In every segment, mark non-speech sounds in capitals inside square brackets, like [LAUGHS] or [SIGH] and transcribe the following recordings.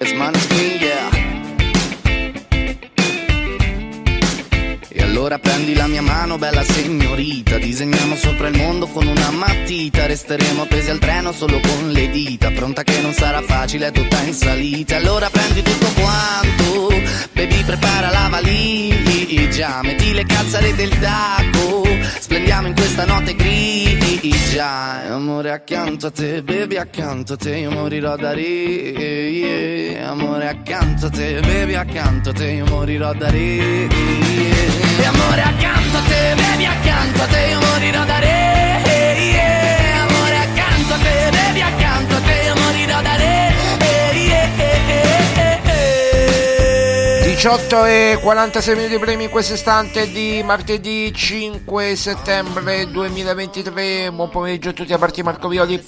It's mine, minus me, yeah. Allora prendi la mia mano, bella signorita. Disegniamo sopra il mondo con una matita. Resteremo appesi al treno solo con le dita. Pronta che non sarà facile, tutta in salita. Allora prendi tutto quanto. Baby, prepara la valigia. Metti le calzare del tacco. Splendiamo in questa notte grigia. Amore accanto a te, baby accanto a te. Io morirò da re. Amore accanto a te, baby accanto a te. Io morirò da re. E amore accanto a te, baby accanto a te, io morirò da re. yeah. Amore accanto a te, baby accanto a te, io morirò da re. yeah. 18 e 46 minuti primi in questo istante di martedì 5 settembre 2023. Buon pomeriggio a tutti da parte di Marco Violi.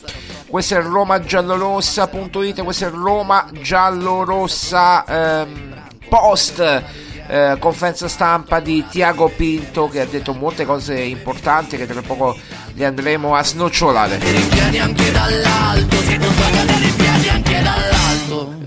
Questo è romagiallorossa.it, questo è Roma Giallorossa ehm, Post. Eh, conferenza stampa di Tiago Pinto che ha detto molte cose importanti che tra poco le andremo a snocciolare.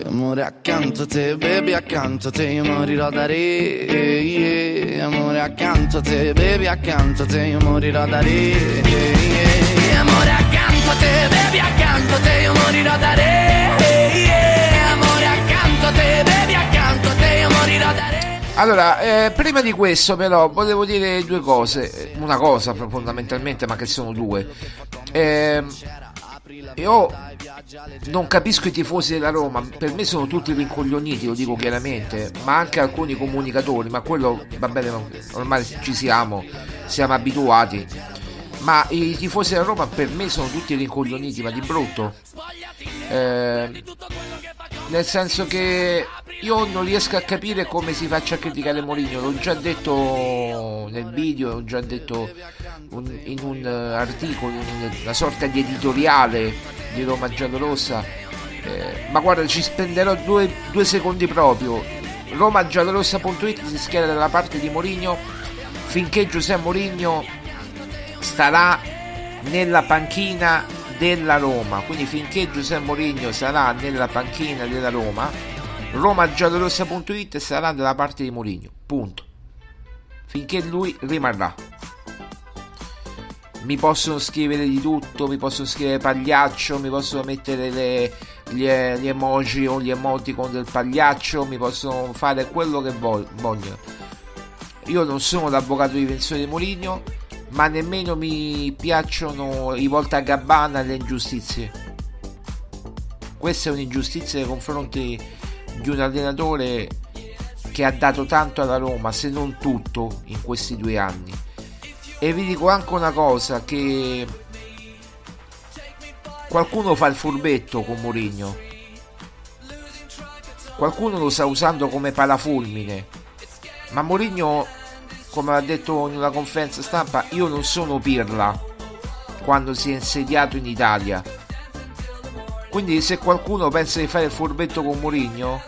Amore accanto a te, baby accanto a te Io morirò da re yeah. Amore accanto a te, baby accanto a te Io morirò da re yeah. Amore accanto a te, baby accanto a te Io morirò da re yeah. Amore accanto a te, baby accanto a te Io morirò da re Allora, eh, prima di questo però volevo dire due cose, una cosa fondamentalmente, ma che sono due. Eh, io non capisco i tifosi della Roma, per me sono tutti rincoglioniti, lo dico chiaramente, ma anche alcuni comunicatori, ma quello va bene, ormai ci siamo, siamo abituati. Ma i tifosi della Roma per me sono tutti rincoglioniti, ma di brutto. Eh, nel senso che io non riesco a capire come si faccia a criticare Mourinho, l'ho già detto nel video, l'ho già detto un, in un uh, articolo, in una sorta di editoriale di Roma Giallorossa, eh, ma guarda ci spenderò due, due secondi proprio. RomaGiallorossa.it si schiera dalla parte di Mourinho finché Giuseppe Mourinho starà nella panchina della Roma, quindi finché Giuseppe Mourinho sarà nella panchina della Roma, RomaGiallorossa.it sarà dalla parte di Mourinho, punto. Finché lui rimarrà. Mi possono scrivere di tutto, mi possono scrivere pagliaccio, mi possono mettere le, gli, gli, emoji o gli emoticon del pagliaccio, mi possono fare quello che vogliono. Io non sono l'avvocato di pensione di Mourinho, ma nemmeno mi piacciono i volta a gabbana le ingiustizie. Questa è un'ingiustizia nei confronti di un allenatore che ha dato tanto alla Roma, se non tutto, in questi due anni. E vi dico anche una cosa, che qualcuno fa il furbetto con Mourinho. Qualcuno lo sta usando come parafulmine. Ma Mourinho come ha detto in una conferenza stampa, io non sono Pirla quando si è insediato in Italia. Quindi se qualcuno pensa di fare il furbetto con Mourinho,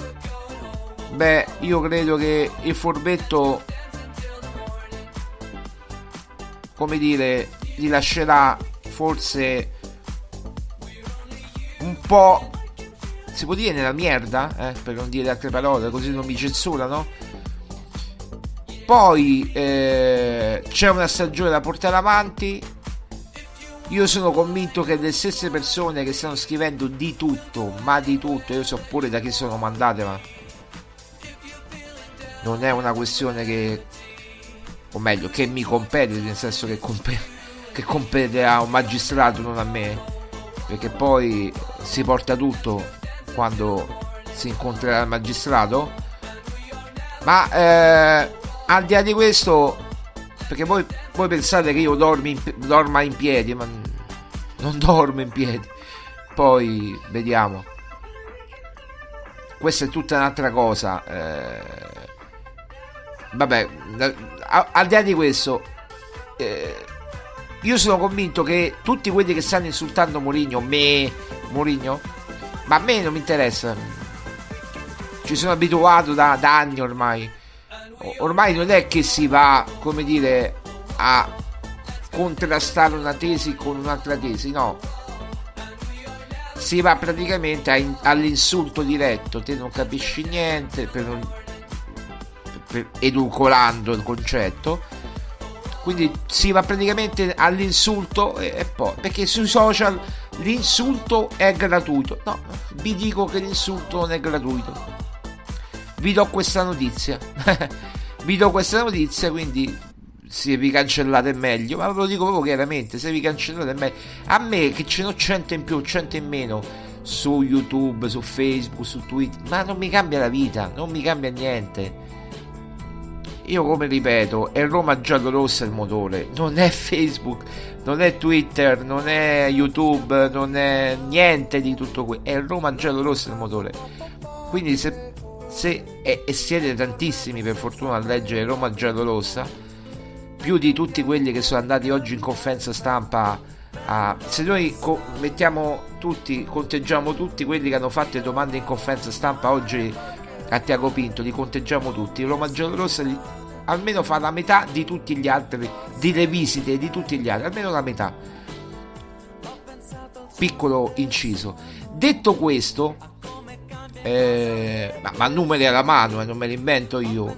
beh, io credo che il furbetto come dire, gli lascerà forse un po' si può dire nella merda, eh, per non dire altre parole, così non mi censurano poi eh, c'è una stagione da portare avanti. Io sono convinto che le stesse persone che stanno scrivendo di tutto, ma di tutto, io so pure da chi sono mandate, ma non è una questione che, o meglio, che mi compete, nel senso che, compete, che compete a un magistrato, non a me, perché poi si porta tutto quando si incontrerà il magistrato. Ma eh, al di là di questo, perché voi, voi pensate che io in, dorma in piedi, ma non dormo in piedi. Poi vediamo. Questa è tutta un'altra cosa. Eh, vabbè, al di là di questo, eh, io sono convinto che tutti quelli che stanno insultando Mourinho, me, Mourinho, ma a me non mi interessa. Ci sono abituato da, da anni ormai ormai non è che si va, come dire, a contrastare una tesi con un'altra tesi, no. Si va praticamente a, all'insulto diretto, te non capisci niente, per non, per, edulcorando il concetto. Quindi si va praticamente all'insulto e, e poi, perché sui social l'insulto è gratuito. No, vi dico che l'insulto non è gratuito vi do questa notizia. [LAUGHS] vi do questa notizia, quindi se vi cancellate è meglio, ma ve lo dico proprio chiaramente, se vi cancellate è meglio. A me che ce n'ho 100 in più, 100 in meno su YouTube, su Facebook, su Twitter, ma non mi cambia la vita, non mi cambia niente. Io come ripeto, è Roma giallo-rossa il motore, non è Facebook, non è Twitter, non è YouTube, non è niente di tutto questo, è Roma giallo-rossa il motore. Quindi se se, e, e, siete tantissimi per fortuna a leggere Roma giallorossa. Più di tutti quelli che sono andati oggi in conferenza stampa a, se noi co- mettiamo tutti conteggiamo tutti quelli che hanno fatto le domande in conferenza stampa oggi a Tiago Pinto li conteggiamo tutti. Roma giallorossa li, almeno fa la metà di tutti gli altri delle visite di tutti gli altri almeno la metà. Piccolo inciso. Detto questo eh, ma, numeri alla mano, eh, non me li invento io.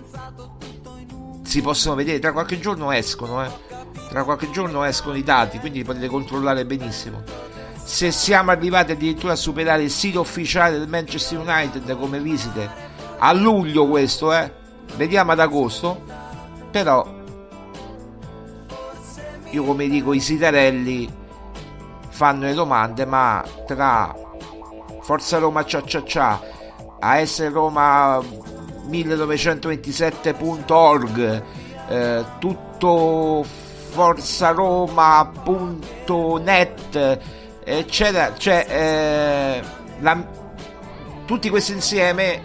Si possono vedere, tra qualche giorno escono, eh. tra qualche giorno escono i dati, quindi li potete controllare benissimo. Se siamo arrivati addirittura a superare il sito ufficiale del Manchester United come visite a luglio questo, eh. vediamo ad agosto, però io come dico i sitarelli fanno le domande, ma tra Forza Roma ciao ciao ciao asroma1927.org, eh, tutto forzaroma.net, eccetera. Cioè, eh, la, tutti questi insieme,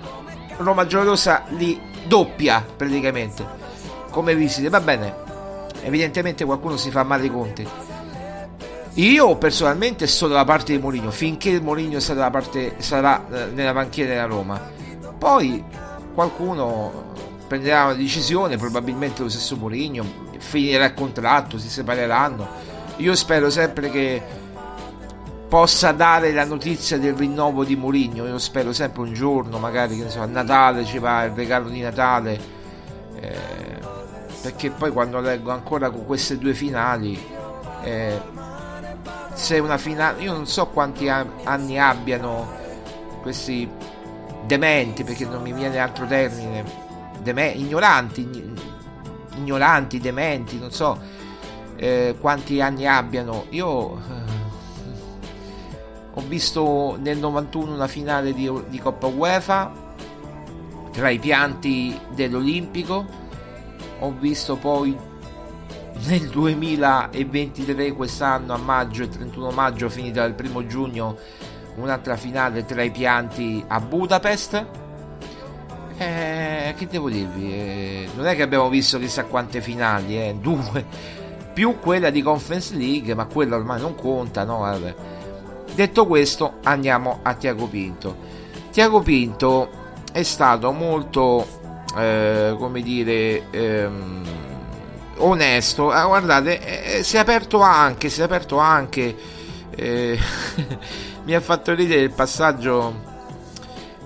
Roma Giorosa li doppia praticamente come visite. Va bene, evidentemente qualcuno si fa male i conti. Io personalmente sto dalla parte di Mourinho finché Mourinho sarà, parte, sarà eh, nella banchiera della Roma. Poi qualcuno prenderà una decisione, probabilmente lo stesso Mourinho, finirà il contratto, si separeranno. Io spero sempre che possa dare la notizia del rinnovo di Mourinho. Io spero sempre un giorno, magari che ne so, a Natale ci va il regalo di Natale. Eh, perché poi quando leggo ancora con queste due finali, eh, se una finale, io non so quanti anni abbiano questi dementi, perché non mi viene altro termine, deme- ignoranti, ignoranti, dementi, non so eh, quanti anni abbiano. Io eh, ho visto nel 91 una finale di, di Coppa UEFA tra i pianti dell'Olimpico. Ho visto poi nel 2023 quest'anno a maggio, il 31 maggio finita il primo giugno un'altra finale tra i pianti a Budapest eh, che devo dirvi eh, non è che abbiamo visto chissà quante finali eh, due più quella di Conference League ma quella ormai non conta no? Vabbè. Detto questo, andiamo a Tiago Pinto. Tiago Pinto è stato molto, eh, come dire, ehm, onesto. Ah, guardate, eh, si è aperto anche, si è aperto anche. Eh, [LAUGHS] mi ha fatto ridere il passaggio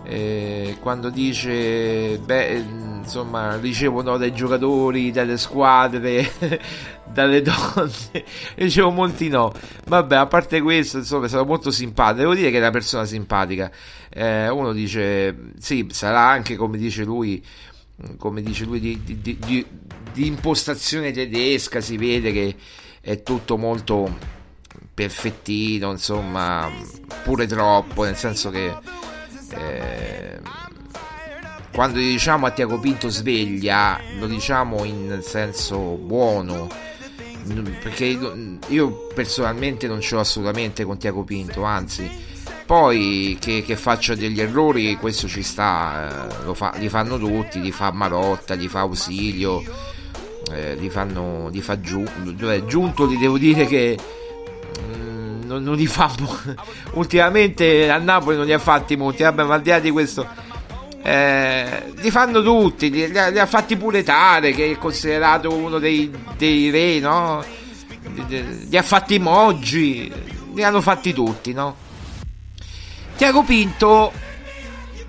eh, quando dice, beh, insomma, ricevono dai giocatori, dalle squadre [LAUGHS] dalle donne. [LAUGHS] Io dicevo molti no. Vabbè, a parte questo, insomma, è stato molto simpatico. Devo dire che è una persona simpatica. Eh, uno dice, sì, sarà anche come dice lui, come dice lui, di, di, di, di impostazione tedesca. Si vede che è tutto molto perfettino, insomma, pure troppo, nel senso che. Eh, quando diciamo a Tiago Pinto sveglia, lo diciamo in senso buono, perché io personalmente non ce l'ho assolutamente con Tiago Pinto, anzi, poi che, che faccia degli errori, questo ci sta, eh, fa, li fanno tutti, li fa Marotta, li fa Ausilio, eh, li fanno, li fa giù, cioè, Giunto, gli devo dire che mm, non, non, li [LAUGHS] fa ultimamente a Napoli non li ha fatti molti, vabbè, ma al di là di questo eh, li fanno tutti, li, li, ha fatti pure Tare che è considerato uno dei, dei re, no? Li ha fatti Moggi, li hanno fatti tutti, no? Tiago Pinto,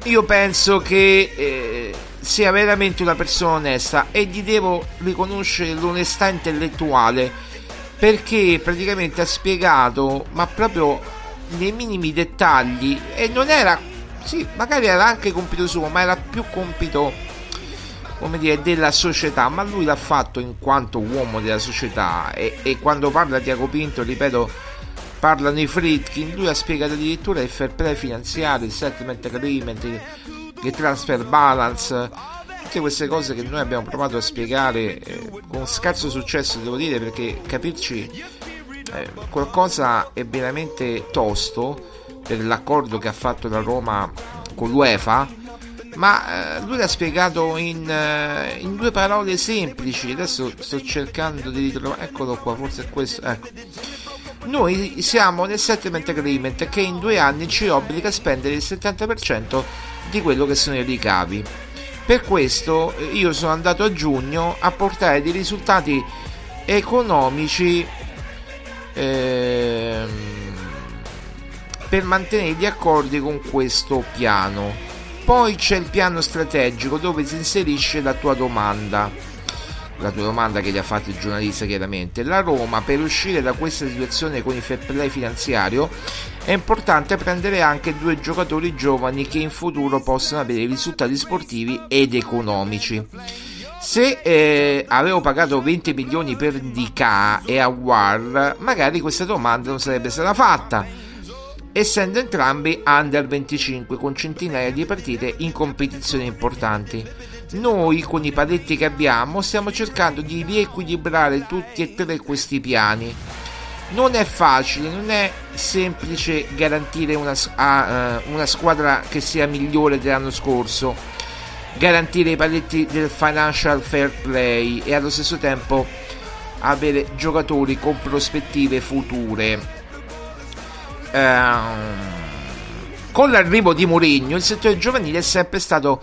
io penso che eh, sia veramente una persona onesta e gli devo riconoscere l'onestà intellettuale perché praticamente ha spiegato, ma proprio nei minimi dettagli, e non era sì, magari era anche compito suo, ma era più compito, come dire, della società. Ma lui l'ha fatto in quanto uomo della società. E, e quando parla Tiago Pinto, ripeto, parlano i Fritkin. Lui ha spiegato addirittura il fair play finanziario, il settlement agreement, il transfer balance. Tutte queste cose che noi abbiamo provato a spiegare eh, con scarso successo, devo dire, perché capirci eh, qualcosa è veramente tosto per l'accordo che ha fatto la Roma con l'UEFA, ma eh, lui l'ha spiegato in, eh, in, due parole semplici. Adesso sto cercando di ritrovare, eccolo qua, forse è questo. Ecco. Noi siamo nel settlement agreement che in due anni ci obbliga a spendere il 70% di quello che sono i ricavi. Per questo eh, io sono andato a giugno a portare dei risultati economici. Ehm, per mantenere gli accordi con questo piano. Poi c'è il piano strategico dove si inserisce la tua domanda. La tua domanda che gli ha fatto il giornalista chiaramente. La Roma per uscire da questa situazione con il fair play finanziario è importante prendere anche due giocatori giovani che in futuro possono avere risultati sportivi ed economici. Se eh, avevo pagato 20 milioni per DK e Awar, magari questa domanda non sarebbe stata fatta essendo entrambi under 25 con centinaia di partite in competizioni importanti. Noi con i paletti che abbiamo stiamo cercando di riequilibrare tutti e tre questi piani. Non è facile, non è semplice garantire una, uh, una squadra che sia migliore dell'anno scorso, garantire i paletti del financial fair play e allo stesso tempo avere giocatori con prospettive future. Ehm, con l'arrivo di Mourinho il settore giovanile è sempre stato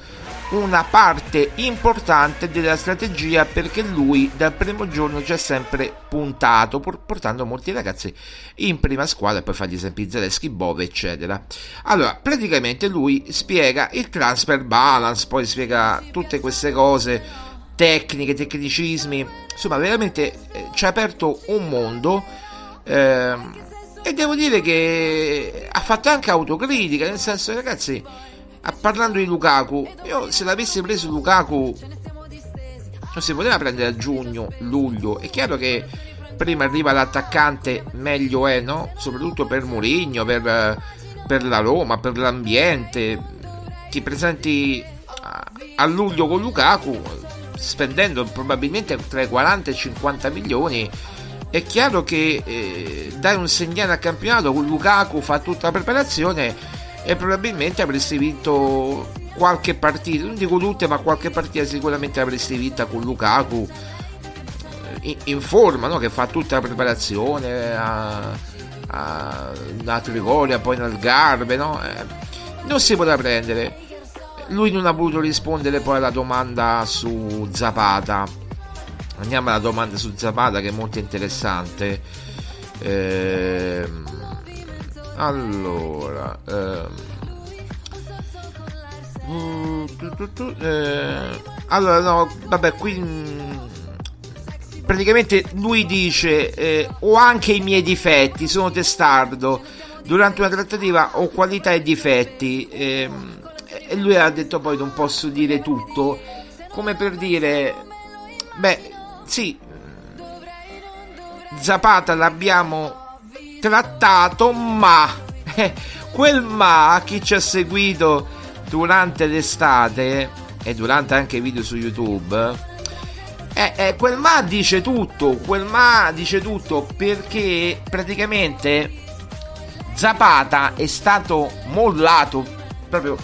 una parte importante della strategia perché lui dal primo giorno ci ha sempre puntato portando molti ragazzi in prima squadra poi fa gli esempi Zelensky, Bove eccetera. Allora praticamente lui spiega il transfer balance poi spiega tutte queste cose tecniche, tecnicismi insomma veramente eh, ci ha aperto un mondo eh, e devo dire che ha fatto anche autocritica nel senso ragazzi parlando di Lukaku, io se l'avessi preso Lukaku non si poteva prendere a giugno, luglio. È chiaro che prima arriva l'attaccante, meglio è, no? Soprattutto per Mourinho, per, per la Roma, per l'ambiente. Ti presenti a, a luglio con Lukaku spendendo probabilmente tra i 40 e i 50 milioni. È chiaro che eh, dai un segnale al campionato con Lukaku, fa tutta la preparazione e probabilmente avresti vinto qualche partita, non dico tutte, ma qualche partita sicuramente avresti vinta con Lukaku eh, in, in forma, no? che fa tutta la preparazione a, a, a Trigoria, poi nel Garbe, no? eh, non si poteva prendere. Lui non ha voluto rispondere poi alla domanda su Zapata. Andiamo alla domanda su Zapata che è molto interessante. Eh, allora, ehm, mm, eh, allora no, vabbè, qui mm, praticamente lui dice eh, ho anche i miei difetti, sono testardo. Durante una trattativa ho qualità e difetti. Eh, e lui ha detto poi non posso dire tutto. Come per dire, beh, sì, Zapata l'abbiamo trattato, ma [LAUGHS] eh, quel ma chi ci ha seguito durante l'estate e durante anche i video su YouTube eh, eh, quel ma dice tutto, quel ma dice tutto perché praticamente Zapata è stato mollato, proprio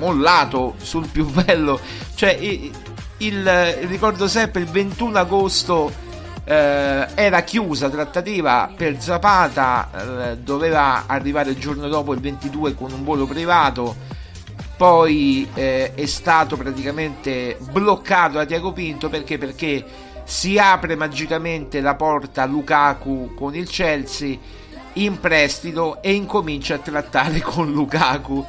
mollato sul più [LAUGHS] bello, cioè il, il ricordo sempre il 21 agosto eh, era chiusa trattativa per Zapata, eh, doveva arrivare il giorno dopo il 22 con un volo privato, poi eh, è stato praticamente bloccato da Tiago Pinto perché? perché si apre magicamente la porta a Lukaku con il Chelsea in prestito e incomincia a trattare con Lukaku.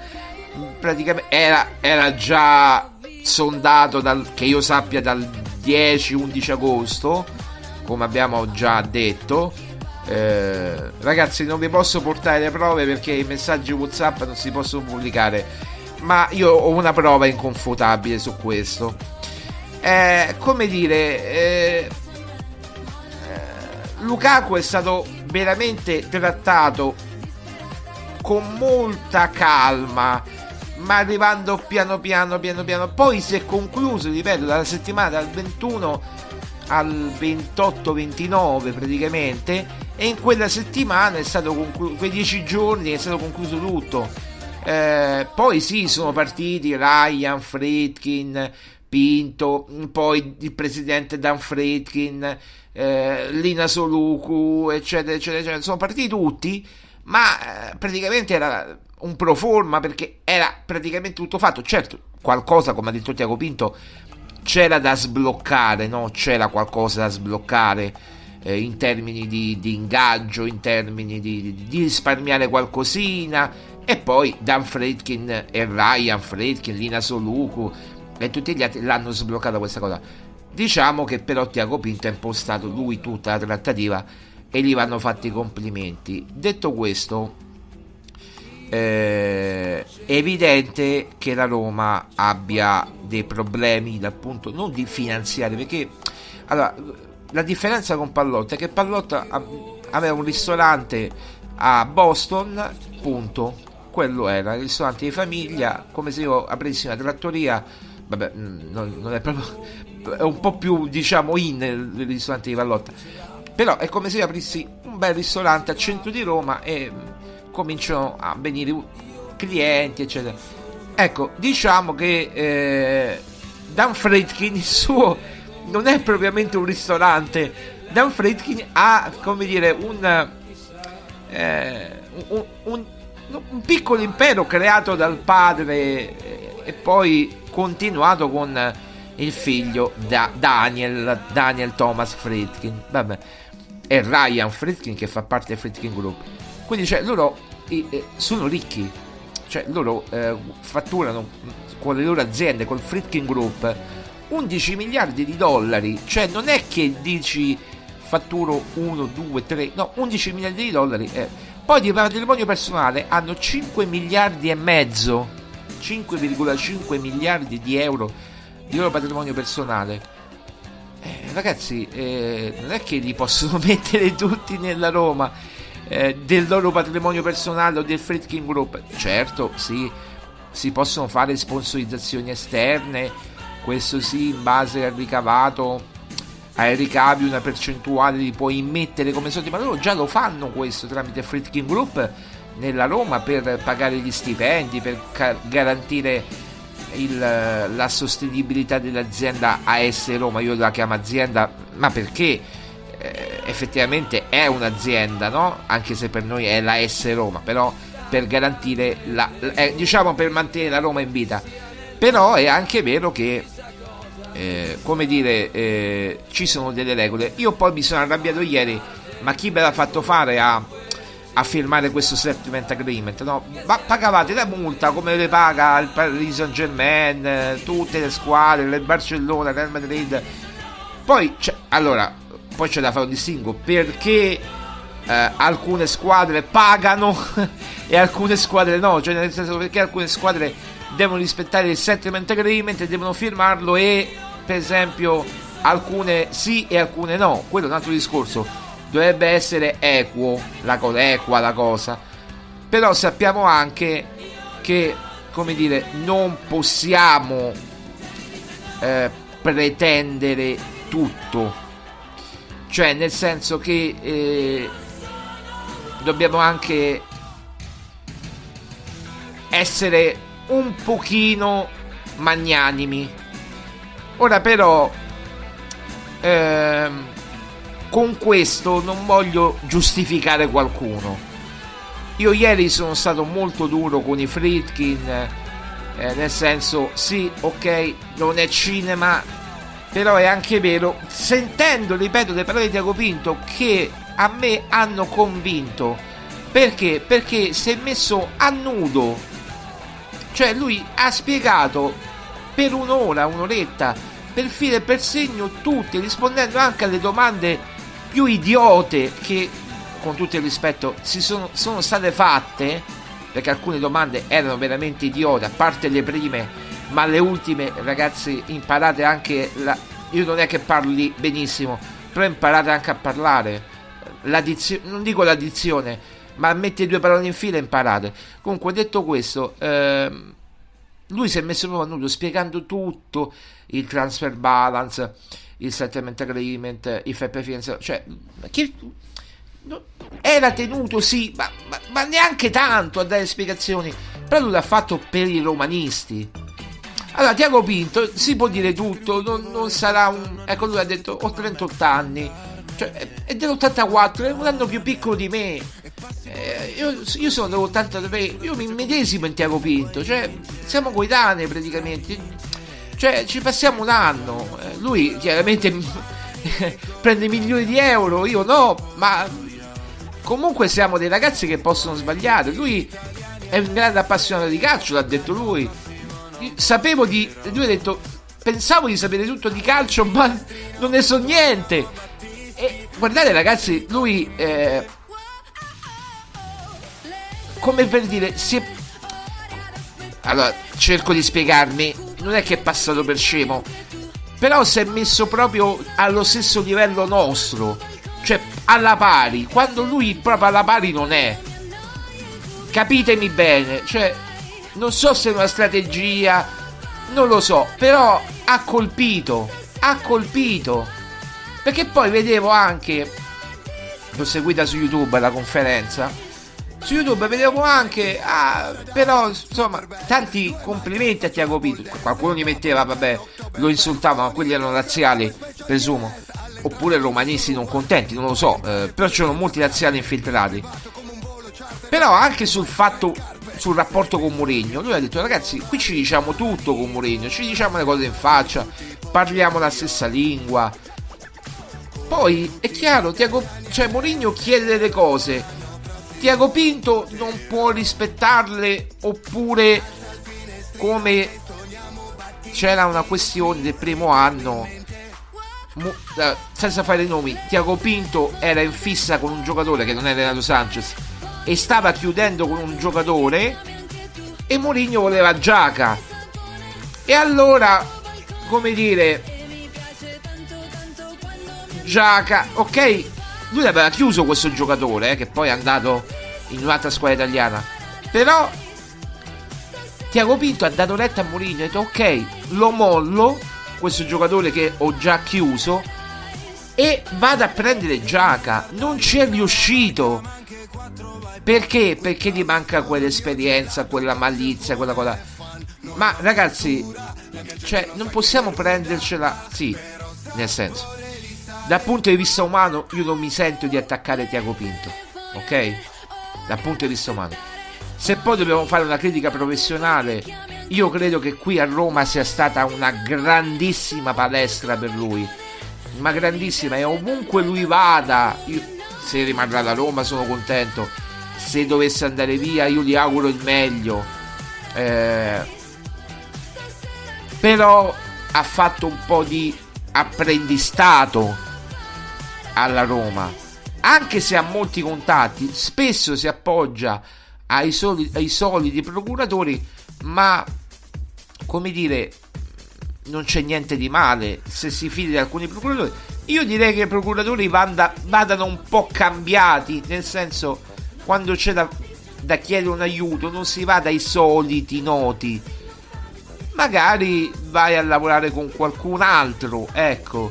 Praticamente era, era già sondato dal, che io sappia dal 10-11 agosto come abbiamo già detto. Eh, ragazzi, non vi posso portare le prove perché i messaggi WhatsApp non si possono pubblicare. Ma io ho una prova inconfutabile su questo. Eh, come dire, eh, Lukaku è stato veramente trattato con molta calma, ma arrivando piano piano, piano piano. Poi si è concluso, ripeto, dalla settimana dal 21 al 28-29 praticamente e in quella settimana è stato concluso, quei dieci giorni è stato concluso tutto. Eh, poi sì, sono partiti Ryan, Friedkin, Pinto, poi il presidente Dan Friedkin, eh, Lina Soluku, eccetera, eccetera, eccetera. Sono partiti tutti, ma eh, praticamente era un pro forma perché era praticamente tutto fatto. Certo, qualcosa, come ha detto Tiago Pinto, c'era da sbloccare, no? c'era qualcosa da sbloccare eh, in termini di, di, ingaggio, in termini di, di, risparmiare qualcosina. E poi Dan Fredkin e Ryan Fredkin, Lina Soluku e tutti gli altri l'hanno sbloccata questa cosa. Diciamo che però Tiago Pinto ha impostato lui tutta la trattativa e gli vanno fatti i complimenti. Detto questo, eh, è evidente che la Roma abbia dei problemi dal punto non di finanziari perché allora la differenza con Pallotta è che Pallotta aveva un ristorante a Boston punto. Quello era il ristorante di famiglia come se io aprissi una trattoria vabbè non, non è proprio è un po' più diciamo in il ristorante di Pallotta. Però è come se io aprissi un bel ristorante al centro di Roma e cominciano a venire clienti, eccetera. Ecco, diciamo che eh, Dan Fredkin il suo non è propriamente un ristorante Dan Friedkin ha, come dire, un, eh, un, un, un, piccolo impero creato dal padre eh, e poi continuato con il figlio da Daniel, Daniel Thomas Friedkin. Vabbè. E Ryan Friedkin che fa parte del Friedkin Group. Quindi cioè, loro eh, sono ricchi, cioè loro eh, fatturano con le loro aziende, col Friedkin Group, 11 miliardi di dollari. Cioè non è che dici fatturo 1, 2, 3, no, 11 miliardi di dollari. Eh. Poi di patrimonio personale hanno 5 miliardi e mezzo, 5,5 miliardi di euro di loro patrimonio personale. Eh, ragazzi, eh, non è che li possono [LAUGHS] mettere tutti nella Roma eh, del loro patrimonio personale o del Friedkin Group. Certo, sì, si possono fare sponsorizzazioni esterne, questo sì, in base al ricavato ai ricavi una percentuale li puoi immettere come soldi, ma loro già lo fanno questo tramite Friedkin Group nella Roma per pagare gli stipendi, per ca- garantire il, la sostenibilità dell'azienda AS Roma. Io la chiamo azienda, ma perché eh, effettivamente è un'azienda, no? Anche se per noi è la S Roma, però per garantire la, eh, diciamo per mantenere la Roma in vita. Però è anche vero che eh, come dire, eh, ci sono delle regole. Io poi mi sono arrabbiato ieri, ma chi ve l'ha fatto fare a, a firmare questo settlement agreement? No? Ma pagavate la multa come le paga il Paris Saint Germain, eh, tutte le squadre, il Barcellona, il Real Madrid. Poi, c'è, allora, poi c'è da fare un distinguo perché eh, alcune squadre pagano [LAUGHS] e alcune squadre no, cioè nel senso perché alcune squadre devono rispettare il settlement agreement e devono firmarlo e per esempio alcune sì e alcune no, quello è un altro discorso, dovrebbe essere equo, la cosa, equa la cosa, però sappiamo anche che, come dire, non possiamo eh, pretendere tutto, cioè nel senso che eh, dobbiamo anche essere un pochino magnanimi Ora però, ehm, con questo non voglio giustificare qualcuno. Io ieri sono stato molto duro con i Friedkin, eh, nel senso, sì, ok, non è cinema, però è anche vero, sentendo, ripeto, le parole di Tiago Pinto, che a me hanno convinto. Perché? Perché si è messo a nudo. Cioè lui ha spiegato per un'ora, un'oretta, per filo e per segno tutti, rispondendo anche alle domande più idiote che, con tutto il rispetto, si sono, sono state fatte, perché alcune domande erano veramente idiote, a parte le prime, ma le ultime, ragazzi, imparate anche la... Io non è che parli benissimo, però imparate anche a parlare. L'addizione, non dico l'addizione, ma metti due parole in fila e imparate. Comunque, detto questo, ehm, lui si è messo proprio a nudo spiegando tutto il transfer balance il settlement agreement i fair preference cioè che, era tenuto sì ma, ma, ma, neanche tanto a dare spiegazioni però lui l'ha fatto per i romanisti allora Tiago Pinto si può dire tutto non, non sarà un ecco lui ha detto ho 38 anni cioè, è dell'84 è un anno più piccolo di me. Eh, io, io, sono dell'83, io mi medesimo in Tiago Pinto, cioè siamo coetanei praticamente, cioè ci passiamo un anno, eh, lui chiaramente [LAUGHS] prende milioni di euro, io no, ma comunque siamo dei ragazzi che possono sbagliare, lui è un grande appassionato di calcio, l'ha detto lui, sapevo di, lui ha detto, pensavo di sapere tutto di calcio, ma non ne so niente. E guardate ragazzi, lui... Eh, come per dire, si è... Allora, cerco di spiegarmi, non è che è passato per scemo, però si è messo proprio allo stesso livello nostro, cioè alla pari, quando lui proprio alla pari non è. Capitemi bene, cioè, non so se è una strategia, non lo so, però ha colpito, ha colpito. Perché poi vedevo anche, l'ho seguita su YouTube la conferenza, su YouTube vedevo anche, ah, però insomma, tanti complimenti a Tiago Pinto. Qualcuno gli metteva, vabbè, lo insultava, ma quelli erano razziali, presumo. oppure romanisti non contenti, non lo so, eh, però c'erano molti laziali infiltrati. Però anche sul fatto, sul rapporto con Mourinho, lui ha detto ragazzi, qui ci diciamo tutto con Mourinho, ci diciamo le cose in faccia, parliamo la stessa lingua. Poi è chiaro, Tiago, cioè Mourinho chiede delle cose, Tiago Pinto non può rispettarle oppure come c'era una questione del primo anno eh, senza fare i nomi Tiago Pinto era in fissa con un giocatore che non è Renato Sanchez e stava chiudendo con un giocatore e Mourinho voleva Giaca. E allora come dire Giaca ok lui aveva chiuso questo giocatore eh, che poi è andato in un'altra squadra italiana. Però Tiago Pinto ha dato retta a Mourinho e ha detto ok lo mollo questo giocatore che ho già chiuso e vado a prendere Giaca. Non ci è riuscito perché? Perché gli manca quell'esperienza, quella malizia, quella cosa. Ma ragazzi, cioè, non possiamo prendercela. Sì, nel senso, dal punto di vista umano, io non mi sento di attaccare Tiago Pinto, ok? Dal punto di vista umano. Se poi dobbiamo fare una critica professionale, io credo che qui a Roma sia stata una grandissima palestra per lui. Ma grandissima, e ovunque lui vada, io, se rimarrà da Roma sono contento se dovesse andare via io gli auguro il meglio. Eh, però ha fatto un po' di apprendistato alla Roma. Anche se ha molti contatti spesso si appoggia ai, soli, ai soliti procuratori ma come dire non c'è niente di male se si fida di alcuni procuratori. Io direi che i procuratori vanda, vadano un po' cambiati nel senso quando c'è da, da chiedere un aiuto non si va dai soliti noti. Magari vai a lavorare con qualcun altro ecco.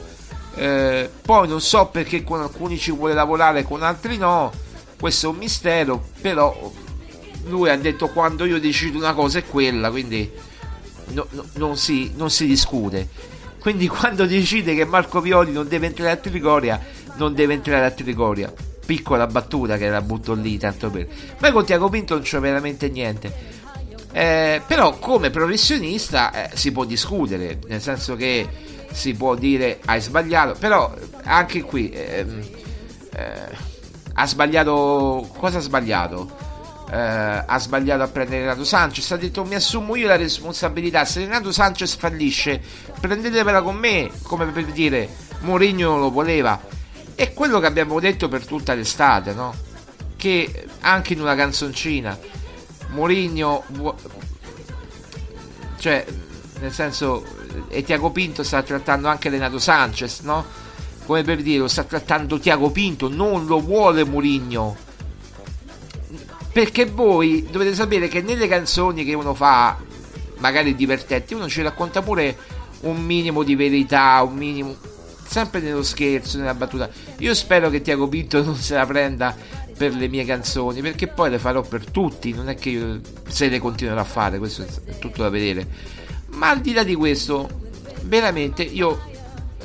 Eh, poi non so perché con alcuni ci vuole lavorare con altri no. Questo è un mistero però lui ha detto quando io decido una cosa è quella quindi no, no, non, si, non si discute. Quindi [LAUGHS] quando decide che Marco Violi non deve entrare a Trigoria non deve entrare a Trigoria piccola battuta che la butto lì tanto per ma con Tiago Pinto non c'è veramente niente. Eh, però come professionista eh, si può discutere nel senso che si può dire hai sbagliato però anche qui ehm, eh, ha sbagliato cosa ha sbagliato? Eh, ha sbagliato a prendere Renato Sanchez ha detto mi assumo io la responsabilità se Renato Sanchez fallisce prendetevela con me come per dire Mourinho lo voleva è quello che abbiamo detto per tutta l'estate, no? Che anche in una canzoncina Mourinho cioè nel senso e Tiago Pinto sta trattando anche Renato Sanchez, no? Come per dire, lo sta trattando Tiago Pinto, non lo vuole Mourinho. Perché voi dovete sapere che nelle canzoni che uno fa, magari divertenti, uno ci racconta pure un minimo di verità, un minimo sempre nello scherzo, nella battuta. Io spero che Tiago Pinto non se la prenda per le mie canzoni, perché poi le farò per tutti, non è che io se le continuerò a fare, questo è tutto da vedere. Ma al di là di questo, veramente io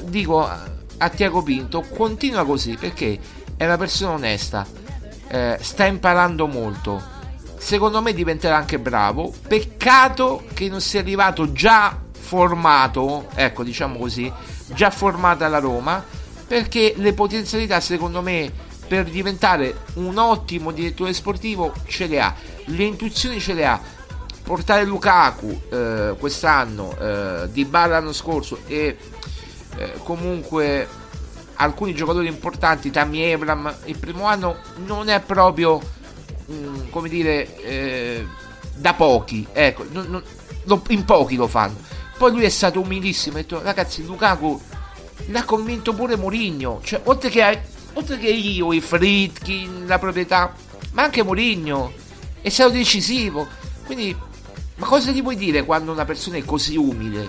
dico a Tiago Pinto, continua così, perché è una persona onesta, eh, sta imparando molto. Secondo me diventerà anche bravo. Peccato che non sia arrivato già formato, ecco diciamo così, già formata alla Roma, perché le potenzialità secondo me per diventare un ottimo direttore sportivo ce le ha, le intuizioni ce le ha. Portare Lukaku eh, quest'anno, eh, Di Bala l'anno scorso e eh, comunque alcuni giocatori importanti, Tammy Abram il primo anno non è proprio mh, mm, come dire eh, da pochi, ecco, non, non, lo, in pochi lo fanno poi lui è stato umilissimo. Ha detto, ragazzi, Lukaku l'ha convinto pure Mourinho. Cioè, oltre che, oltre che io, i Fritkin, la proprietà, ma anche Mourinho. È stato decisivo. Quindi, ma cosa gli vuoi dire quando una persona è così umile?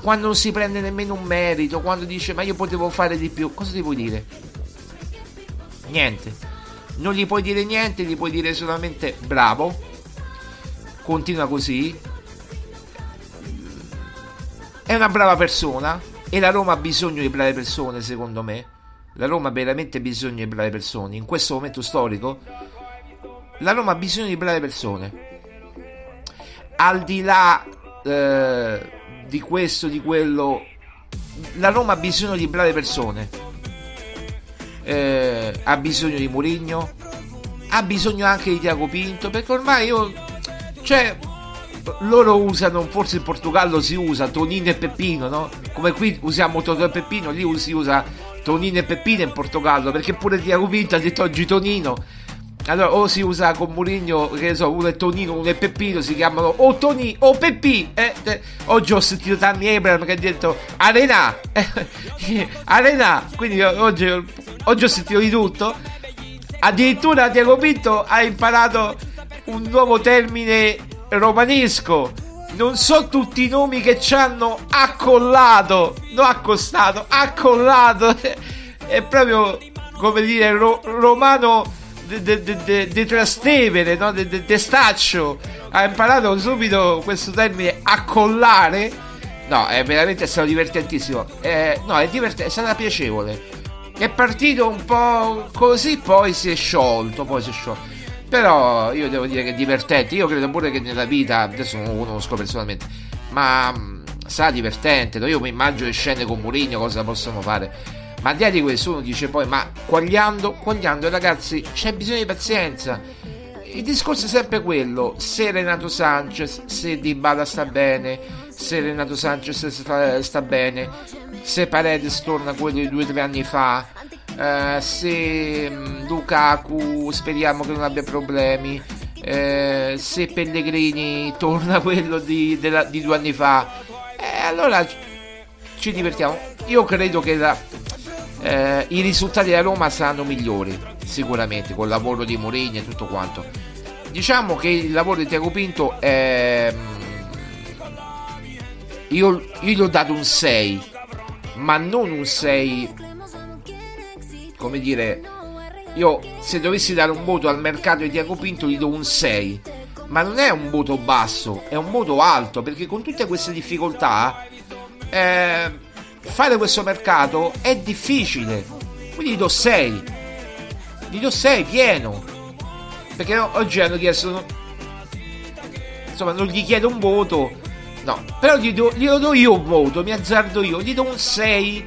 Quando non si prende nemmeno un merito, quando dice ma io potevo fare di più, cosa gli vuoi dire? Niente. Non gli puoi dire niente, gli puoi dire solamente bravo. Continua così, è una brava persona, e la Roma ha bisogno di brave persone, secondo me. La Roma ha veramente bisogno di brave persone. In questo momento storico, la Roma ha bisogno di brave persone. Al di là eh, di questo, di quello, la Roma ha bisogno di brave persone. Eh, ha bisogno di Mourinho, ha bisogno anche di Tiago Pinto, perché ormai io, cioè, loro usano, forse in Portogallo si usa Tonino e Peppino, no? Come qui usiamo Tonino e Peppino, lì si usa Tonino e Peppino in Portogallo, perché pure Tiago Pinto ha detto oggi Tonino. Allora o si usa con Murigno, che ne so, uno è Tonino, uno è Peppino, si chiamano o Toni o Peppi. Eh, eh, oggi ho sentito Tammy Abraham che ha detto Arena, eh, [LAUGHS] Arena, quindi oggi, oggi ho sentito di tutto. Addirittura Tiago Pinto ha imparato un nuovo termine romanesco. Non so tutti i nomi che ci hanno accollato, non accostato, accollato. [LAUGHS] È proprio come dire ro- romano di Trastevere, no? di Staccio. Ha imparato subito questo termine accollare. No, è veramente stato divertentissimo. Eh, no, è, divert- è stata piacevole. È partito un po' così, poi si è sciolto, poi si è sciolto. Però io devo dire che è divertente. Io credo pure che nella vita, adesso non lo conosco personalmente, ma mh, sarà divertente. Io mi immagino le scene con Murigno, cosa possono fare. Ma al di là di questo uno dice poi, ma quagliando, quagliando ragazzi, c'è bisogno di pazienza. Il discorso è sempre quello, se Renato Sanchez, se Dybala sta bene, se Renato Sanchez sta, sta bene, se Paredes torna quello di due o tre anni fa, Uh, se um, Lukaku speriamo che non abbia problemi. Uh, se Pellegrini [LAUGHS] torna quello di, della, di due anni fa eh, allora ci divertiamo. Io credo che la, uh, i risultati della Roma saranno migliori sicuramente col lavoro di Mourinho e tutto quanto. Diciamo che il lavoro di Tiago Pinto è io, io gli ho dato un 6 ma non un 6 come dire, io se dovessi dare un voto al mercato di Tiago Pinto gli do un 6, ma non è un voto basso, è un voto alto, perché con tutte queste difficoltà eh, fare questo mercato è difficile, quindi gli do 6, gli do 6 pieno, perché oggi hanno chiesto, insomma non gli chiedo un voto, no, però gli do, glielo do io un voto, mi azzardo io, gli do un 6,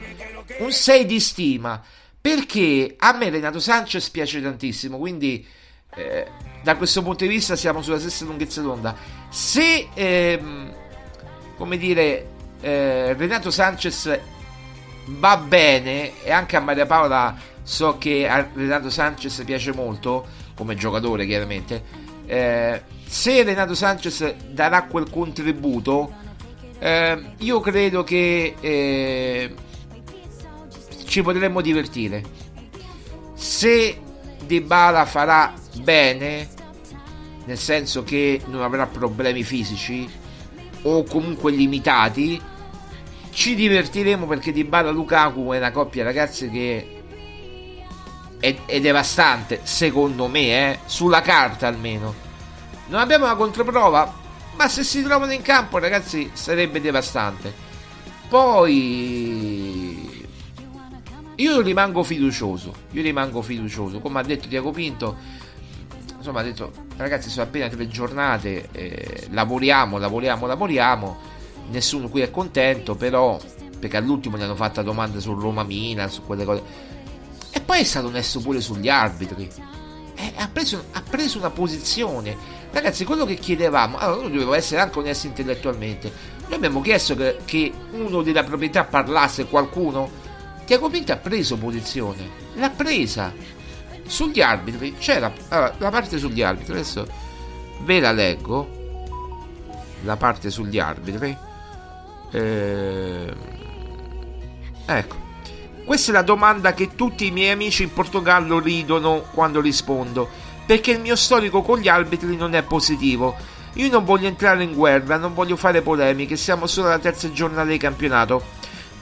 un 6 di stima perché a me Renato Sanchez piace tantissimo, quindi eh, da questo punto di vista siamo sulla stessa lunghezza d'onda. Se, ehm, come dire, eh, Renato Sanchez va bene, e anche a Maria Paola so che a Renato Sanchez piace molto, come giocatore chiaramente, eh, se Renato Sanchez darà quel contributo, eh, io credo che eh, ci potremmo divertire. Se Dybala farà bene, nel senso che non avrà problemi fisici o comunque limitati, ci divertiremo perché Dybala Lukaku è una coppia ragazzi che è, è devastante, secondo me, eh, sulla carta almeno. Non abbiamo una controprova, ma se si trovano in campo ragazzi sarebbe devastante. Poi io rimango fiducioso, io rimango fiducioso, come ha detto Tiago Pinto, insomma ha detto ragazzi sono appena tre giornate, eh, lavoriamo, lavoriamo, lavoriamo, nessuno qui è contento, però perché all'ultimo gli hanno fatto domande su Roma Mina, su quelle cose. E poi è stato onesto pure sugli arbitri. Eh, ha, preso, ha, preso, una posizione. Ragazzi, quello che chiedevamo, allora noi dovevo essere anche onesti intellettualmente. Noi abbiamo chiesto che, che uno della proprietà parlasse, qualcuno Pinto ha preso posizione, l'ha presa. Sugli arbitri c'era allora, la parte sugli arbitri, adesso ve la leggo. La parte sugli arbitri. Eh, ecco. Questa è la domanda che tutti i miei amici in Portogallo ridono quando rispondo, perché il mio storico con gli arbitri non è positivo. Io non voglio entrare in guerra, non voglio fare polemiche, siamo solo alla terza giornata di campionato.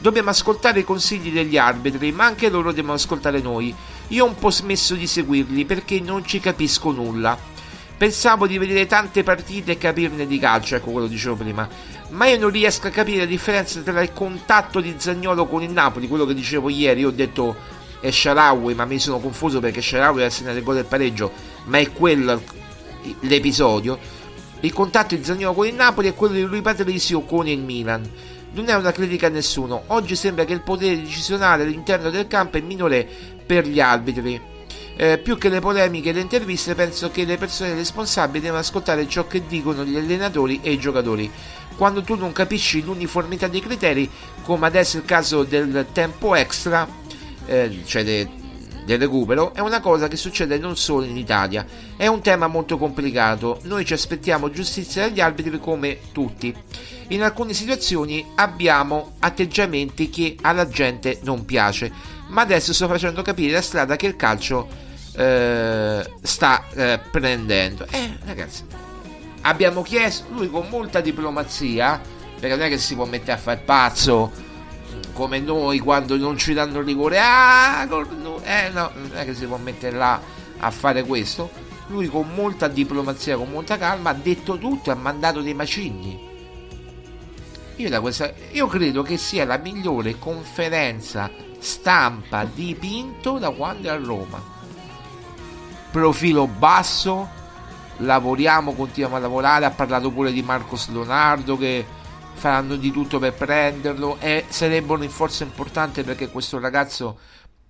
Dobbiamo ascoltare i consigli degli arbitri, ma anche loro devono ascoltare noi. Io ho un po' smesso di seguirli perché non ci capisco nulla. Pensavo di vedere tante partite e capirne di calcio, ecco quello che dicevo prima. Ma io non riesco a capire la differenza tra il contatto di Zagnolo con il Napoli, quello che dicevo ieri. Ho detto è Sharawi, ma mi sono confuso perché Sharawi ha segnato il gol del pareggio, ma è quello l'episodio. Il contatto di Zagnolo con il Napoli è quello di Rui Patrizio con il Milan. Non è una critica a nessuno. Oggi sembra che il potere decisionale all'interno del campo è minore per gli arbitri eh, più che le polemiche e le interviste, penso che le persone responsabili devono ascoltare ciò che dicono gli allenatori e i giocatori. Quando tu non capisci l'uniformità dei criteri, come adesso il caso del tempo extra, eh, cioè de, del recupero, è una cosa che succede non solo in Italia. È un tema molto complicato. Noi ci aspettiamo giustizia dagli arbitri come tutti. In alcune situazioni abbiamo atteggiamenti che alla gente non piace, ma adesso sto facendo capire la strada che il calcio eh, sta eh, prendendo. Eh, ragazzi, abbiamo chiesto, lui con molta diplomazia, perché non è che si può mettere a fare pazzo come noi quando non ci danno il rigore, ah, eh no, non è che si può mettere là a fare questo. Lui con molta diplomazia, con molta calma, ha detto tutto e ha mandato dei macigni. Io, questa, io credo che sia la migliore conferenza stampa di Pinto da quando è a Roma profilo basso, lavoriamo, continuiamo a lavorare, ha parlato pure di Marcos Leonardo che faranno di tutto per prenderlo e sarebbe un rinforzo importante perché questo ragazzo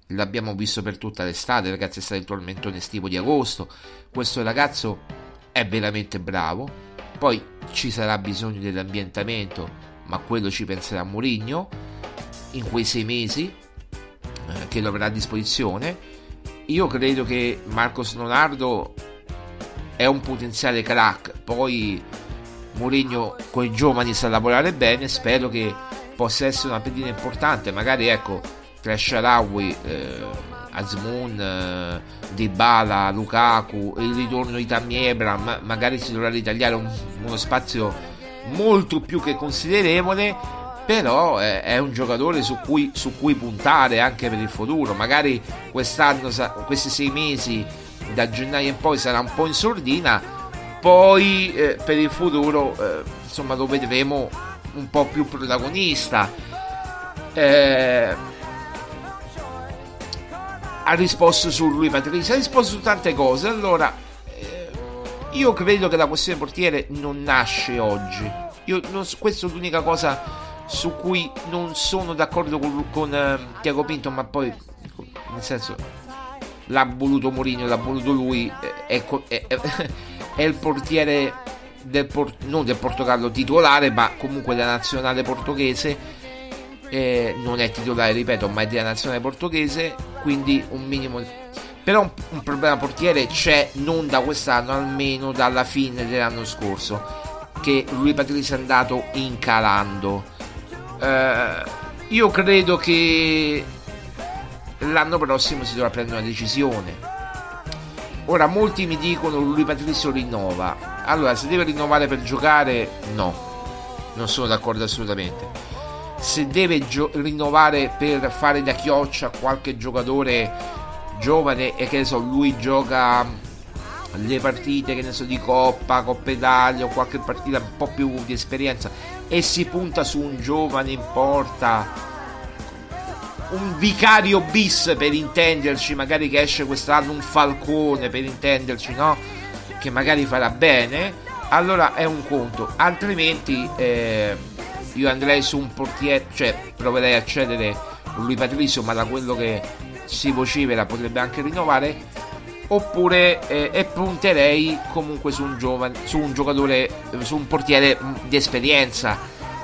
l'abbiamo visto per tutta l'estate, ragazzi è stato il tormentone estivo di agosto, questo ragazzo è veramente bravo, poi ci sarà bisogno dell'ambientamento, ma quello ci penserà Mourinho in quei sei mesi eh, che lo avrà a disposizione. Io credo che Marcos Leonardo è un potenziale crack, poi Mourinho con i giovani sa lavorare bene, spero che possa essere una pedina importante, magari ecco tra Sharawi, eh, Azmoun, eh, Dybala, Lukaku, il ritorno di Tammy Ebram, magari si dovrà ritagliare un, uno spazio molto più che considerevole però è, è un giocatore su cui, su cui, puntare anche per il futuro. Magari quest'anno, questi sei mesi da gennaio in poi sarà un po' in sordina, poi eh, per il futuro eh, insomma lo vedremo un po' più protagonista. Eh, ha risposto su lui Patrizia, ha risposto su tante cose. Allora, eh, io credo che la questione portiere non nasce oggi. Io non, questa è l'unica cosa su cui non sono d'accordo con, con uh, Tiago Pinto, ma poi nel senso l'ha voluto Mourinho, l'ha voluto lui, è, [LAUGHS] è, il portiere del, non del Portogallo titolare, ma comunque della nazionale portoghese. Eh, non è titolare, ripeto, ma è della nazionale portoghese, quindi un minimo. Però un, un problema portiere c'è non da quest'anno, almeno dalla fine dell'anno scorso, che lui Patrizio è andato incalando eh, io credo che l'anno prossimo si dovrà prendere una decisione. Ora molti mi dicono lui Patrizio rinnova. Allora, se deve rinnovare per giocare, no. Non sono d'accordo assolutamente. Se deve gio- rinnovare per fare da chioccia qualche giocatore giovane e che ne so, lui gioca le partite che ne so di Coppa, Coppa Italia o qualche partita un po' più di esperienza e si punta su un giovane in porta un vicario bis per intenderci magari che esce quest'anno un falcone per intenderci no? Che magari farà bene. Allora è un conto. Altrimenti eh, io andrei su un portiere cioè proverei a cedere lui Patrizio ma da quello che si vocifera potrebbe anche rinnovare. Oppure eh, e punterei comunque su un, giovane, su un giocatore, su un portiere di esperienza,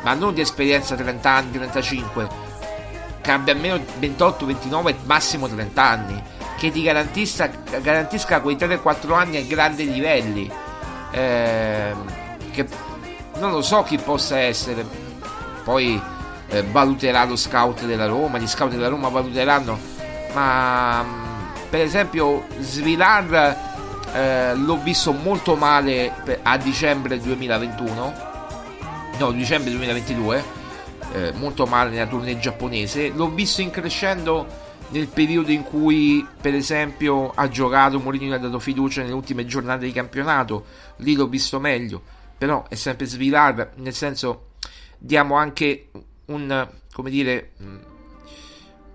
ma non di esperienza 30 anni, 35, che abbia almeno 28, 29, massimo 30 anni, che ti garantisca, garantisca quei 3-4 anni a grandi livelli. Eh, che non lo so chi possa essere, poi eh, valuterà lo scout della Roma, gli scout della Roma valuteranno, ma per esempio Svilar eh, l'ho visto molto male a dicembre 2021 no dicembre 2022 eh, molto male nella tournée giapponese. L'ho visto in crescendo nel periodo in cui per esempio ha giocato Mourinho ha dato fiducia nelle ultime giornate di campionato. Lì l'ho visto meglio. Però è sempre Svilar nel senso diamo anche un come dire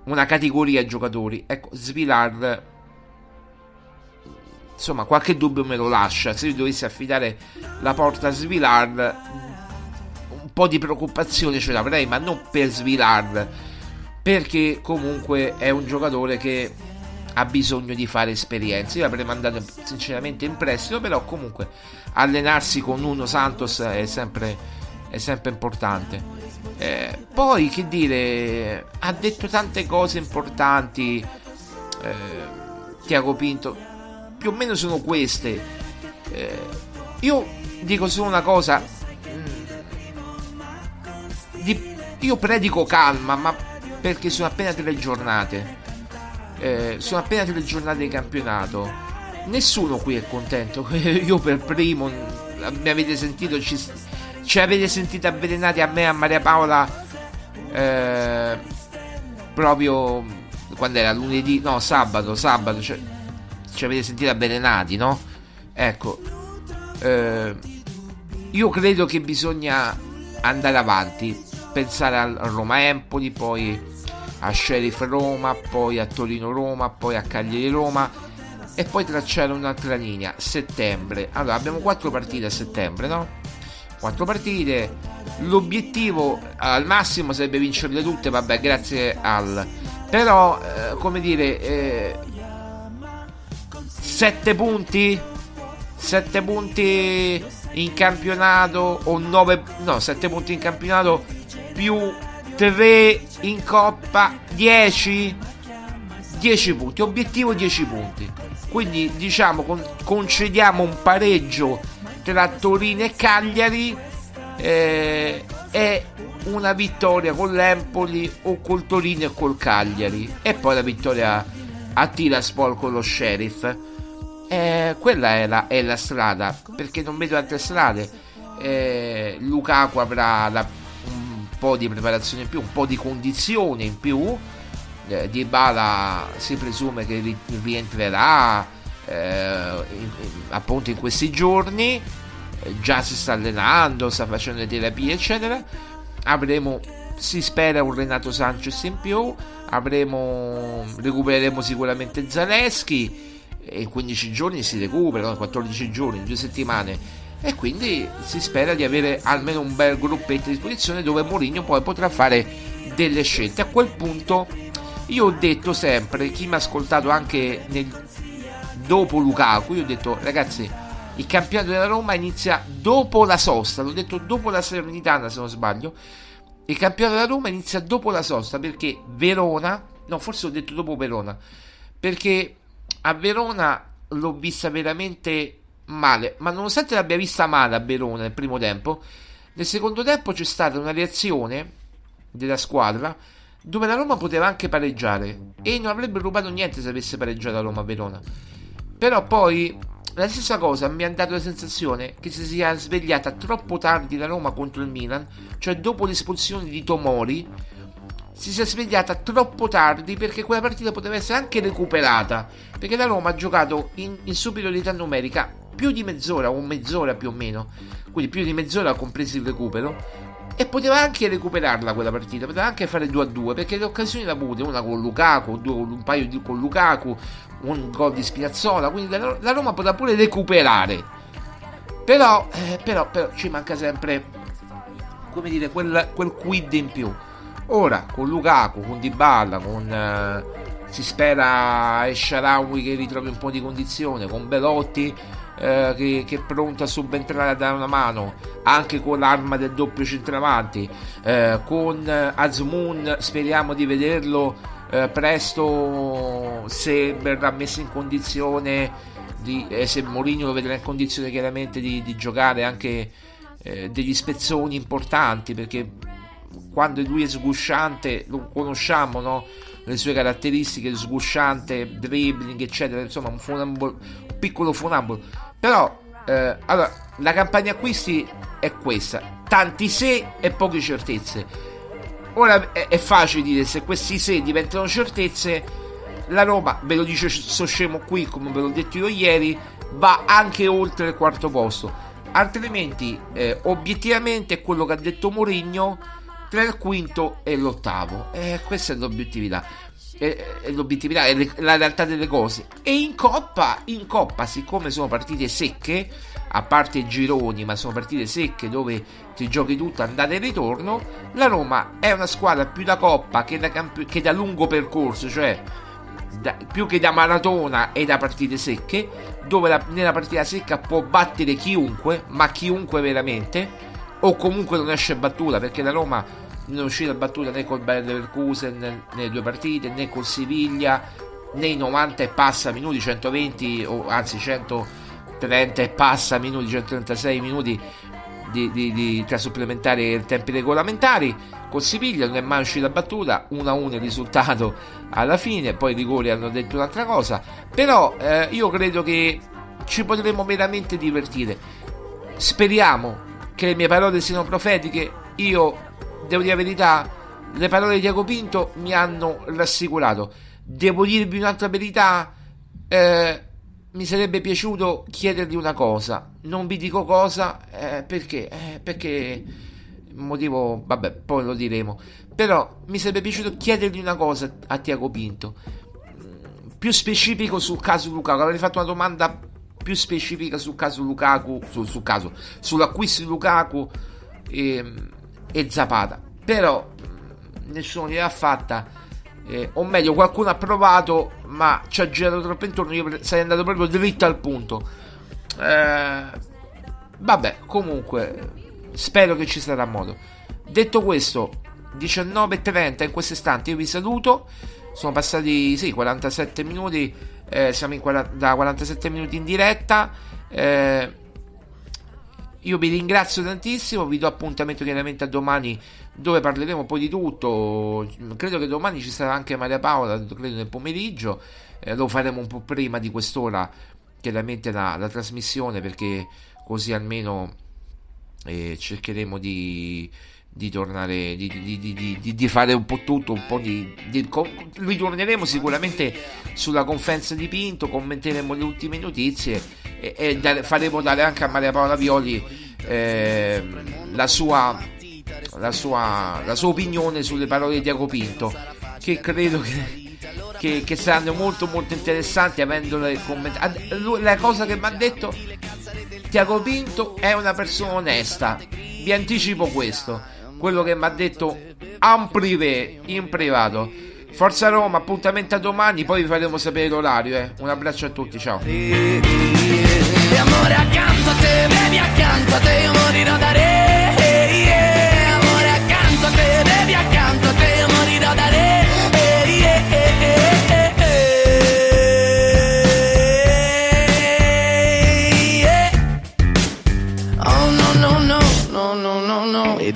una categoria ai giocatori. Ecco Svilar insomma qualche dubbio me lo lascia. Se io dovessi affidare la porta a Svilar po' di preoccupazione ce l'avrei ma non per Svilar perché comunque è un giocatore che ha bisogno di fare esperienze io l'avrei mandato sinceramente in prestito però comunque allenarsi con uno Santos è sempre, è sempre importante eh, poi che dire ha detto tante cose importanti eh, Tiago Pinto più o meno sono queste. Eh, io dico solo una cosa. Di, io predico calma, ma perché sono appena tre giornate. Eh, sono appena tre giornate di campionato. Nessuno qui è contento. [LAUGHS] io per primo mi avete sentito. Ci, ci avete sentito avvelenati a me e a Maria Paola. Eh, proprio quando era lunedì, no, sabato, sabato. Cioè, ci avete sentito avvelenati, no? Ecco, eh, io credo che bisogna andare avanti, pensare a Roma-Empoli, poi a Sheriff Roma, poi a Torino-Roma, poi a Cagliari-Roma e poi tracciare un'altra linea, settembre. Allora, abbiamo quattro partite a settembre, no? Quattro partite, l'obiettivo al massimo sarebbe vincerle tutte, vabbè, grazie al... Però, eh, come dire, eh, 7 punti 7 punti in campionato o 9 no 7 punti in campionato più 3 in coppa 10 10 punti obiettivo 10 punti. Quindi diciamo con, concediamo un pareggio tra Torino e Cagliari eh, e una vittoria con l'Empoli o col Torino e col Cagliari. E poi la vittoria a Tiraspol con lo Sheriff eh, quella è la, è la, strada perché non vedo altre strade. Eh, Lukaku avrà la, un po' di preparazione in più un po' di condizione in più. Eh, Di Bala si presume che ri- rientrerà eh, in, appunto in questi giorni. Eh, già si sta allenando sta facendo le terapie eccetera. Avremo si spera un Renato Sanchez in più. Avremo recupereremo sicuramente Zaleschi e in 15 giorni si recupera, in 14 giorni, in due settimane. E quindi si spera di avere almeno un bel gruppetto a disposizione dove Mourinho poi potrà fare delle scelte. A quel punto io ho detto sempre, chi mi ha ascoltato anche nel, dopo Lukaku, io ho detto ragazzi il campionato della Roma inizia dopo la sosta, l'ho detto dopo la Serenitana se non sbaglio, il campionato della Roma inizia dopo la sosta perché Verona, no forse ho detto dopo Verona, perché a Verona l'ho vista veramente male, ma nonostante l'abbia vista male a Verona nel primo tempo, nel secondo tempo c'è stata una reazione della squadra dove la Roma poteva anche pareggiare e non avrebbe rubato niente se avesse pareggiato la Roma a Verona. Però poi la stessa cosa mi ha dato la sensazione che si sia svegliata troppo tardi la Roma contro il Milan, cioè dopo l'espulsione di Tomori si sia svegliata troppo tardi perché quella partita poteva essere anche recuperata. Perché la Roma ha giocato in, in superiorità numerica più di mezz'ora o mezz'ora più o meno. Quindi più di mezz'ora compreso il recupero. E poteva anche recuperarla quella partita poteva anche fare 2 a 2 perché le occasioni le ha avute una con Lukaku due con un paio di, con Lukaku un gol di Spinazzola quindi la, la Roma poteva pure recuperare. Però, eh, però, però ci manca sempre come dire quel, quel quid in più Ora con Lukaku, con Dybala, con eh, si spera Esharawi che ritrovi un po' di condizione, con Belotti eh, che, che, è pronto a subentrare a dare una mano, anche con l'arma del doppio centravanti, eh, con Azmoun speriamo di vederlo eh, presto se verrà messo in condizione di, eh, se Mourinho lo vedrà in condizione chiaramente di, di giocare anche eh, degli spezzoni importanti perché quando lui è sgusciante, lo conosciamo, no? le sue caratteristiche, sgusciante, dribbling, eccetera, insomma, un, funambolo, un piccolo funambolo. Però, eh, allora, la campagna acquisti è questa, tanti se e poche certezze. ora è, è facile dire se questi se diventano certezze. La Roma, ve lo dice sto scemo qui, come ve l'ho detto io ieri, va anche oltre il quarto posto. Altrimenti, eh, obiettivamente, quello che ha detto Mourinho tra il quinto e l'ottavo. Eh, questa è l'obiettività. È, è l'obiettività, è la realtà delle cose. E in Coppa, in Coppa, siccome sono partite secche, a parte i gironi, ma sono partite secche dove ti giochi tutto andata e ritorno, la Roma è una squadra più da Coppa che da, camp- che da lungo percorso, cioè da, più che da maratona e da partite secche, dove la, nella partita secca può battere chiunque, ma chiunque veramente, o comunque non esce battuta, perché la Roma non è uscita battuta né col Bayer Leverkusen nelle due partite, né col Siviglia, nei 90 e passa minuti, 120 o anzi 130 e passa minuti, 136 minuti di, di, di, tra supplementari e tempi regolamentari. Con Siviglia non è mai uscita battuta 1-1 il risultato alla fine poi i rigori hanno detto un'altra cosa. Però eh, io credo che ci potremo veramente divertire. Speriamo che le mie parole siano profetiche. Io devo dire la verità le parole di Diago Pinto mi hanno rassicurato devo dirvi un'altra verità eh, mi sarebbe piaciuto chiedergli una cosa. Non vi dico cosa eh, perché, eh, perché motivo, vabbè, poi lo diremo. Però mi sarebbe piaciuto chiedergli una cosa a Tiago Pinto. Più specifico sul caso Lukaku. Avrei fatto una domanda più specifica sul caso Lukaku, sul, sul caso, sull'acquisto di Lukaku e, e Zapata. Però nessuno gliel'ha fatta eh, o meglio qualcuno ha provato ma ci ha girato troppo intorno io sarei andato proprio dritto al punto. Eh, vabbè comunque spero che ci sarà modo. Detto questo 19.30 in questo istante io vi saluto. Sono passati sì 47 minuti eh, siamo in 40, da 47 minuti in diretta eh, io vi ringrazio tantissimo vi do appuntamento chiaramente a domani dove parleremo un po' di tutto. Credo che domani ci sarà anche Maria Paola, credo nel pomeriggio. Eh, lo faremo un po' prima di quest'ora, chiaramente la, la trasmissione, perché così almeno eh, cercheremo di, di tornare, di, di, di, fare un po' tutto, un po' di, ritorneremo sicuramente sulla conferenza di Pinto, commenteremo le ultime notizie e, e dare, faremo dare anche a Maria Paola Violi eh, la sua la sua, la sua opinione sulle parole di Diago Pinto, che credo che, che, che saranno molto molto interessanti avendole commentate. La cosa che mi ha detto Tiago Pinto è una persona onesta, vi anticipo questo, quello che mi ha detto en privé, in privato. Forza Roma, appuntamento a domani, poi vi faremo sapere l'orario. Eh. Un abbraccio a tutti, ciao. E amore accanto a te, bevi accanto a te, io morirò da re.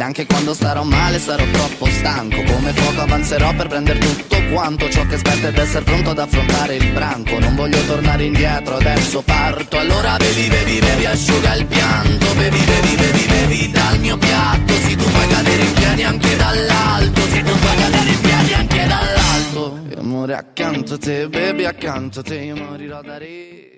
Anche quando starò male sarò troppo stanco. Come fuoco avanzerò per prendere tutto quanto Ciò che aspetta ed essere pronto ad affrontare il branco. Non voglio tornare indietro, adesso parto. Allora bevi, bevi, bevi, asciuga il pianto. Bevi, bevi, bevi, bevi dal mio piatto. Se tu puoi cadere in piedi anche dall'alto. Se tu puoi cadere in piedi anche dall'alto. E amore accanto a te, bevi accanto a te. Io morirò da re